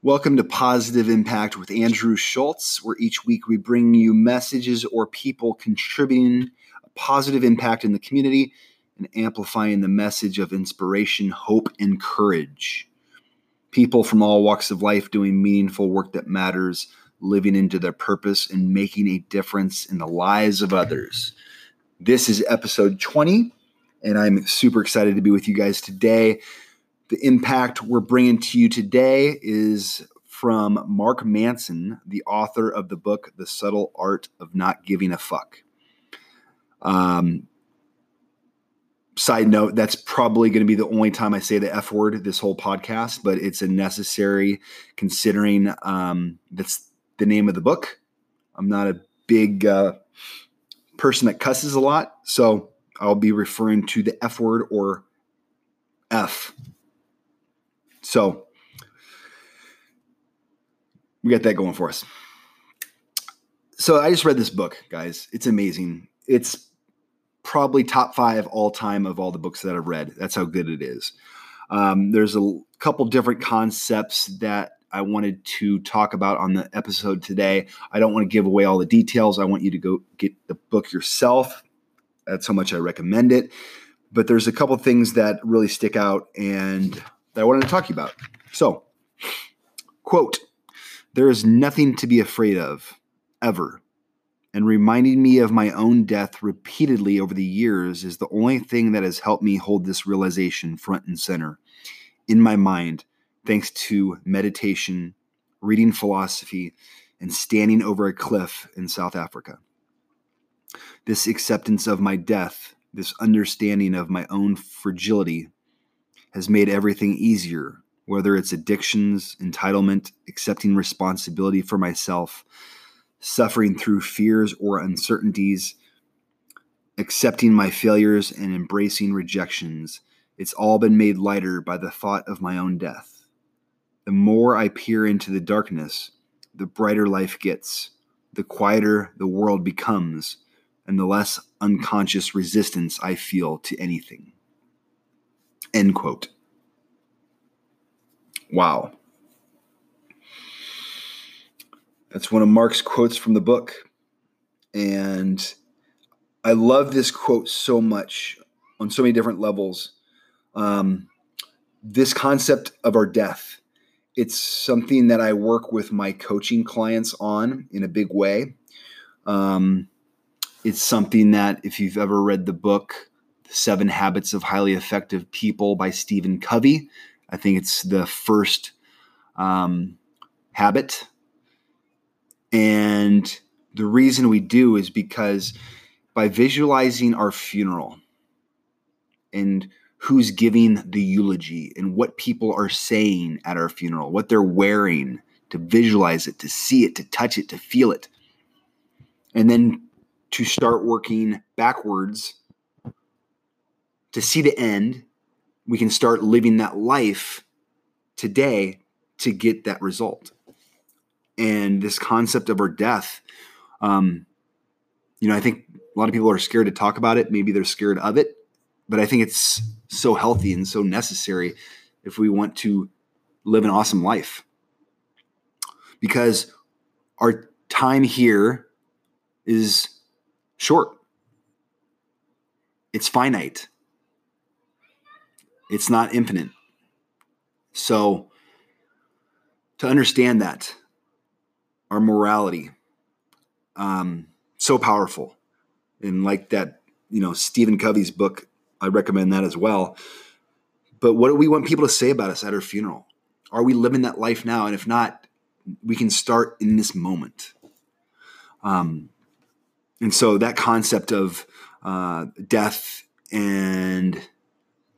Welcome to Positive Impact with Andrew Schultz, where each week we bring you messages or people contributing a positive impact in the community and amplifying the message of inspiration, hope, and courage. People from all walks of life doing meaningful work that matters, living into their purpose, and making a difference in the lives of others. This is episode 20, and I'm super excited to be with you guys today. The impact we're bringing to you today is from Mark Manson, the author of the book The Subtle Art of Not Giving a Fuck. Um, side note, that's probably going to be the only time I say the F word this whole podcast, but it's a necessary considering um, that's the name of the book. I'm not a big uh, person that cusses a lot, so I'll be referring to the F word or F so we got that going for us. So I just read this book, guys. It's amazing. It's probably top five all time of all the books that I've read. That's how good it is. Um, there's a couple different concepts that I wanted to talk about on the episode today. I don't want to give away all the details. I want you to go get the book yourself. That's how much I recommend it. But there's a couple things that really stick out and that I wanted to talk to you about. So, quote, there is nothing to be afraid of, ever. And reminding me of my own death repeatedly over the years is the only thing that has helped me hold this realization front and center in my mind, thanks to meditation, reading philosophy, and standing over a cliff in South Africa. This acceptance of my death, this understanding of my own fragility, has made everything easier, whether it's addictions, entitlement, accepting responsibility for myself, suffering through fears or uncertainties, accepting my failures and embracing rejections. It's all been made lighter by the thought of my own death. The more I peer into the darkness, the brighter life gets, the quieter the world becomes, and the less unconscious resistance I feel to anything. End quote. Wow. That's one of Mark's quotes from the book. And I love this quote so much on so many different levels. Um, this concept of our death, it's something that I work with my coaching clients on in a big way. Um, it's something that, if you've ever read the book, Seven Habits of Highly Effective People by Stephen Covey. I think it's the first um, habit. And the reason we do is because by visualizing our funeral and who's giving the eulogy and what people are saying at our funeral, what they're wearing, to visualize it, to see it, to touch it, to feel it. And then to start working backwards to see the end, we can start living that life today to get that result. And this concept of our death, um, you know, I think a lot of people are scared to talk about it. Maybe they're scared of it, but I think it's so healthy and so necessary if we want to live an awesome life. Because our time here is short, it's finite it's not infinite. So, to understand that, our morality, um, so powerful. And like that, you know, Stephen Covey's book, I recommend that as well. But what do we want people to say about us at our funeral? Are we living that life now? And if not, we can start in this moment. Um, and so that concept of uh, death and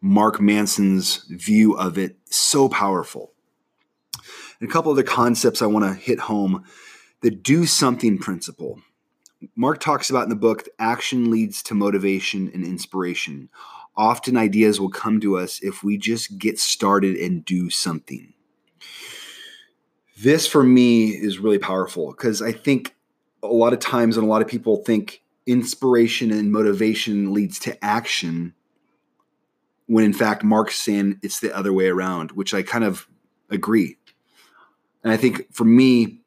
Mark Manson's view of it so powerful. And a couple other concepts I want to hit home the do something principle. Mark talks about in the book action leads to motivation and inspiration. Often ideas will come to us if we just get started and do something. This for me is really powerful because I think a lot of times and a lot of people think inspiration and motivation leads to action when in fact Mark's saying it's the other way around, which I kind of agree. And I think for me,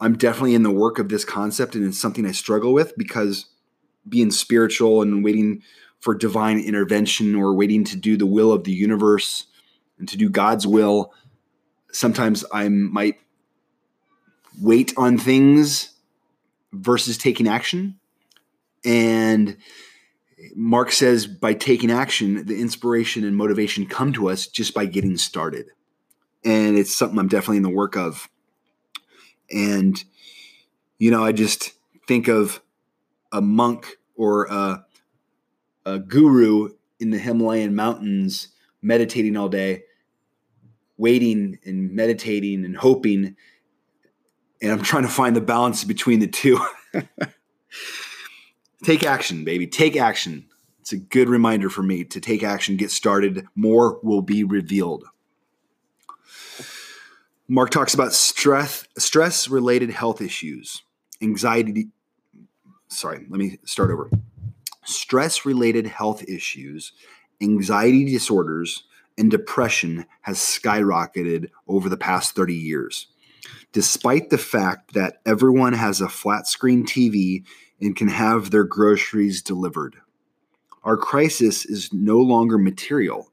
I'm definitely in the work of this concept and it's something I struggle with because being spiritual and waiting for divine intervention or waiting to do the will of the universe and to do God's will, sometimes I might wait on things versus taking action. And Mark says by taking action, the inspiration and motivation come to us just by getting started. And it's something I'm definitely in the work of. And, you know, I just think of a monk or a, a guru in the Himalayan mountains meditating all day, waiting and meditating and hoping. And I'm trying to find the balance between the two. take action, baby. Take action. It's a good reminder for me to take action, get started. More will be revealed. Mark talks about stress stress related health issues, anxiety. Sorry, let me start over. Stress related health issues, anxiety disorders, and depression has skyrocketed over the past 30 years. Despite the fact that everyone has a flat screen TV and can have their groceries delivered. Our crisis is no longer material,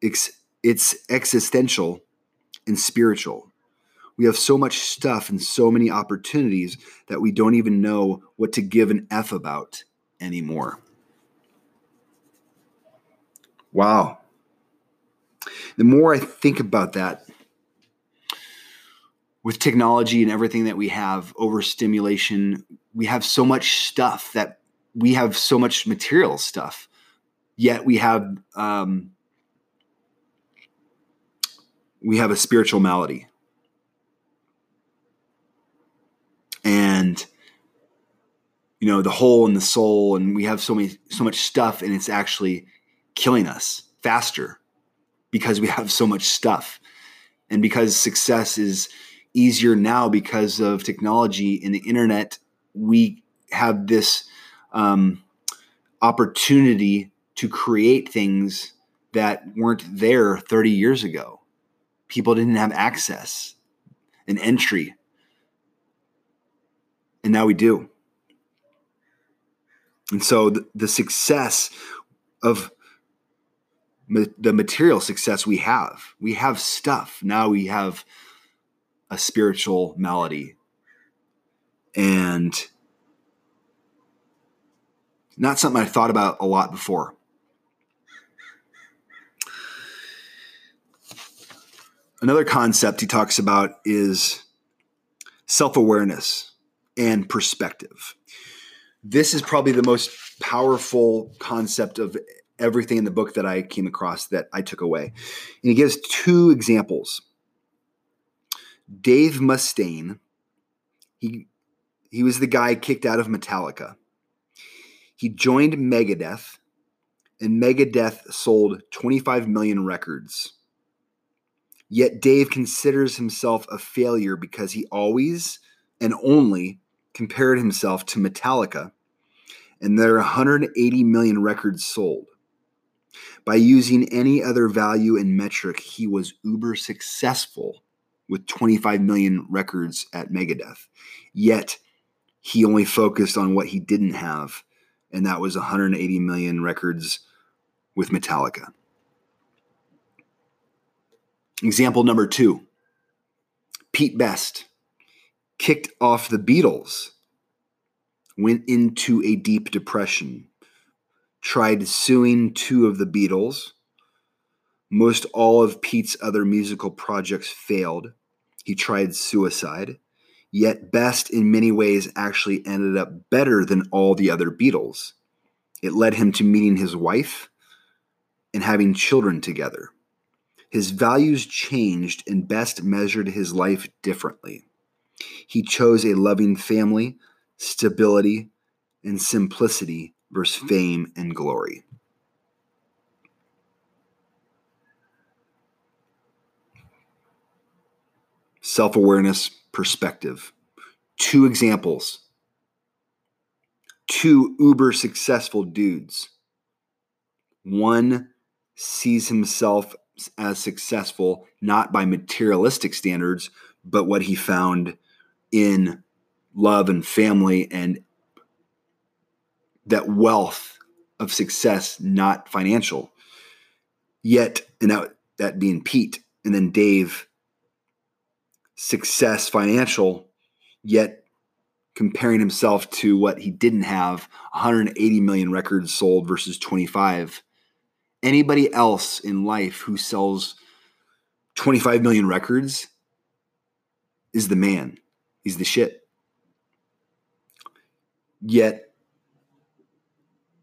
it's, it's existential and spiritual. We have so much stuff and so many opportunities that we don't even know what to give an F about anymore. Wow. The more I think about that, with technology and everything that we have, overstimulation, we have so much stuff that we have so much material stuff, yet we have um, we have a spiritual malady, and you know the hole in the soul, and we have so many so much stuff, and it's actually killing us faster because we have so much stuff, and because success is easier now because of technology and the internet we have this um, opportunity to create things that weren't there 30 years ago. People didn't have access and entry. And now we do. And so the, the success of ma- the material success we have, we have stuff. Now we have a spiritual malady and not something I thought about a lot before. Another concept he talks about is self awareness and perspective. This is probably the most powerful concept of everything in the book that I came across that I took away. And he gives two examples. Dave Mustaine, he he was the guy kicked out of Metallica. He joined Megadeth, and Megadeth sold 25 million records. Yet Dave considers himself a failure because he always and only compared himself to Metallica, and there are 180 million records sold. By using any other value and metric, he was uber successful with 25 million records at Megadeth. Yet he only focused on what he didn't have, and that was 180 million records with Metallica. Example number two Pete Best kicked off the Beatles, went into a deep depression, tried suing two of the Beatles. Most all of Pete's other musical projects failed. He tried suicide yet Best in many ways actually ended up better than all the other Beatles. It led him to meeting his wife and having children together. His values changed and Best measured his life differently. He chose a loving family, stability, and simplicity versus fame and glory. Self awareness perspective. Two examples two uber successful dudes. One sees himself as successful not by materialistic standards, but what he found in love and family and that wealth of success, not financial. Yet, and that, that being Pete, and then Dave, success financial, yet comparing himself to what he didn't have 180 million records sold versus 25. Anybody else in life who sells 25 million records is the man. He's the shit. Yet,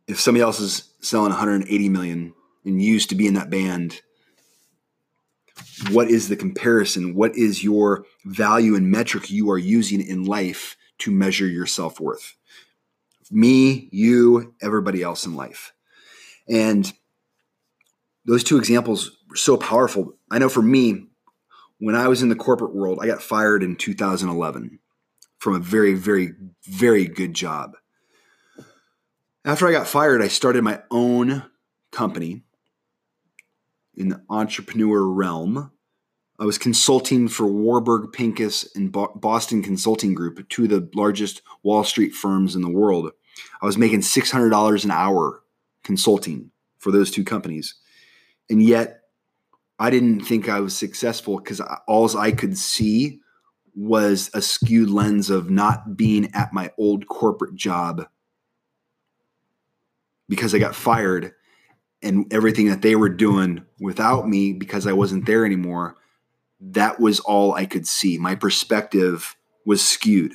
if somebody else is selling 180 million and used to be in that band, what is the comparison? What is your value and metric you are using in life to measure your self worth? Me, you, everybody else in life. And those two examples were so powerful. I know for me, when I was in the corporate world, I got fired in 2011 from a very, very, very good job. After I got fired, I started my own company in the entrepreneur realm. I was consulting for Warburg Pincus and Boston Consulting Group, two of the largest Wall Street firms in the world. I was making $600 an hour consulting for those two companies. And yet, I didn't think I was successful because all I could see was a skewed lens of not being at my old corporate job because I got fired and everything that they were doing without me because I wasn't there anymore. That was all I could see. My perspective was skewed.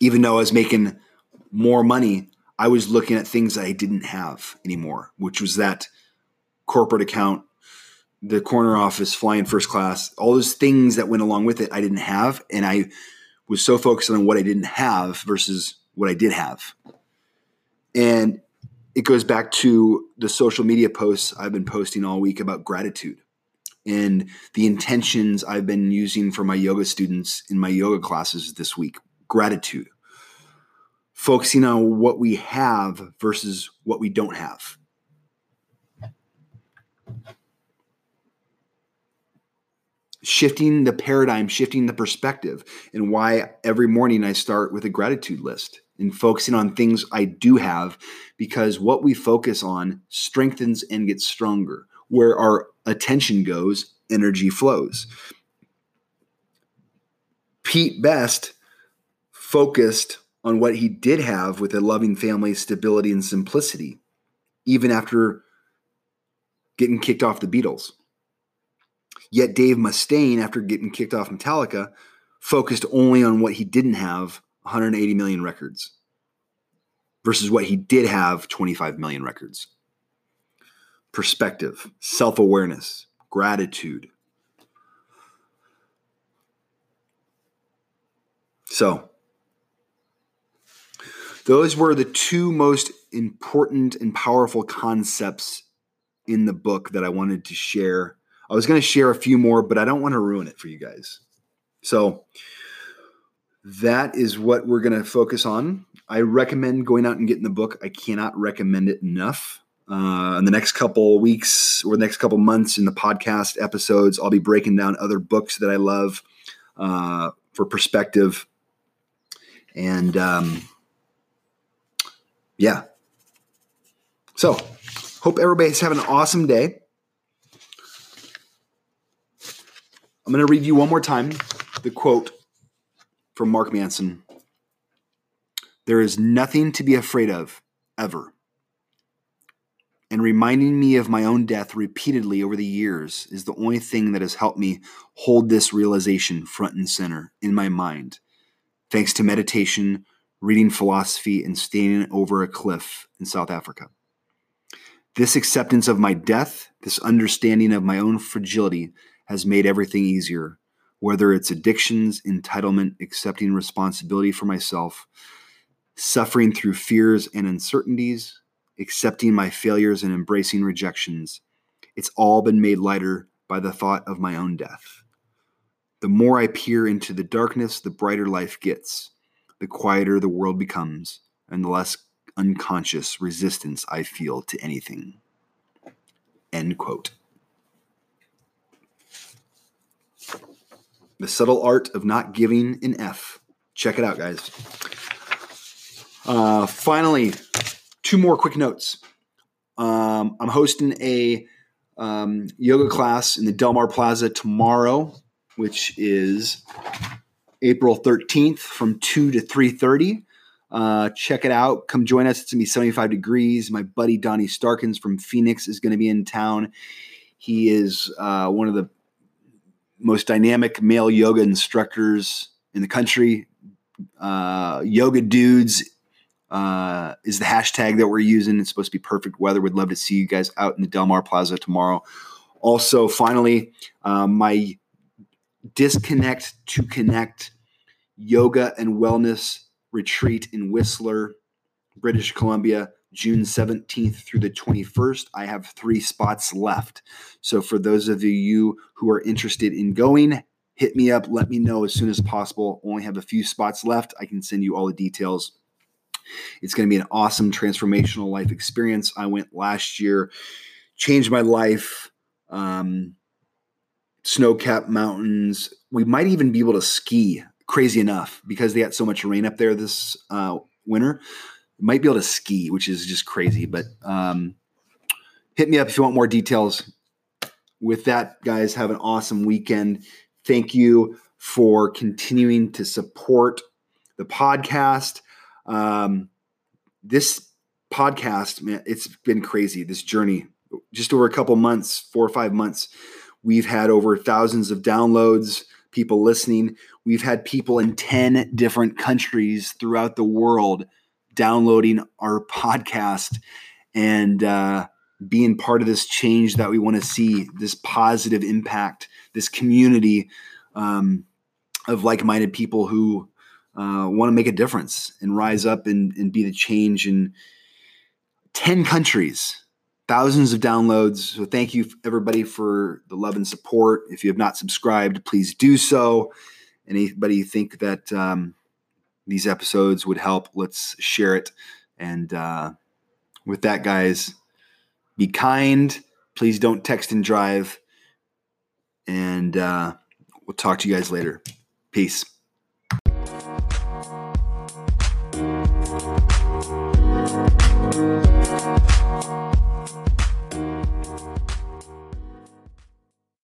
Even though I was making more money, I was looking at things I didn't have anymore, which was that corporate account, the corner office, flying first class, all those things that went along with it, I didn't have. And I was so focused on what I didn't have versus what I did have. And it goes back to the social media posts I've been posting all week about gratitude and the intentions I've been using for my yoga students in my yoga classes this week. Gratitude. Focusing on what we have versus what we don't have. shifting the paradigm, shifting the perspective, and why every morning I start with a gratitude list and focusing on things I do have because what we focus on strengthens and gets stronger. Where our attention goes, energy flows. Pete Best focused on what he did have with a loving family, stability, and simplicity, even after getting kicked off the Beatles. Yet Dave Mustaine, after getting kicked off Metallica, focused only on what he didn't have 180 million records versus what he did have 25 million records. Perspective, self awareness, gratitude. So, those were the two most important and powerful concepts in the book that I wanted to share I was going to share a few more, but I don't want to ruin it for you guys. So that is what we're going to focus on. I recommend going out and getting the book. I cannot recommend it enough. Uh, in the next couple weeks or the next couple months in the podcast episodes, I'll be breaking down other books that I love uh, for perspective. And um, yeah. So, hope everybody's having an awesome day. I'm going to read you one more time the quote from Mark Manson There is nothing to be afraid of, ever. And reminding me of my own death repeatedly over the years is the only thing that has helped me hold this realization front and center in my mind, thanks to meditation, reading philosophy, and standing over a cliff in South Africa. This acceptance of my death, this understanding of my own fragility, has made everything easier, whether it's addictions, entitlement, accepting responsibility for myself, suffering through fears and uncertainties, accepting my failures and embracing rejections. It's all been made lighter by the thought of my own death. The more I peer into the darkness, the brighter life gets. The quieter the world becomes and the less unconscious resistance I feel to anything. End quote. The Subtle Art of Not Giving an F. Check it out, guys. Uh, finally, two more quick notes. Um, I'm hosting a um, yoga class in the Del Mar Plaza tomorrow, which is April 13th from 2 to 3.30. Uh, check it out. Come join us. It's going to be 75 degrees. My buddy Donnie Starkins from Phoenix is going to be in town. He is uh, one of the most dynamic male yoga instructors in the country. Uh, yoga dudes uh, is the hashtag that we're using. It's supposed to be perfect weather. We'd love to see you guys out in the Del Mar Plaza tomorrow. Also, finally, um, my disconnect to connect yoga and wellness retreat in Whistler, British Columbia, June 17th through the 21st. I have three spots left. So, for those of you who are interested in going, hit me up. Let me know as soon as possible. Only have a few spots left. I can send you all the details. It's going to be an awesome transformational life experience. I went last year, changed my life. Um, snow capped mountains. We might even be able to ski, crazy enough, because they got so much rain up there this uh, winter might be able to ski, which is just crazy. But um, hit me up if you want more details. With that, guys, have an awesome weekend. Thank you for continuing to support the podcast. Um, this podcast, man, it's been crazy. This journey, just over a couple months, four or five months, we've had over thousands of downloads, people listening. We've had people in 10 different countries throughout the world downloading our podcast and uh, being part of this change that we want to see, this positive impact, this community um, of like minded people who uh, want to make a difference and rise up and, and be the change in 10 countries, thousands of downloads. So, thank you, everybody, for the love and support. If you have not subscribed, please do so. Anybody think that um, these episodes would help, let's share it. And uh, with that, guys, be kind. Please don't text and drive. And uh, we'll talk to you guys later. Peace.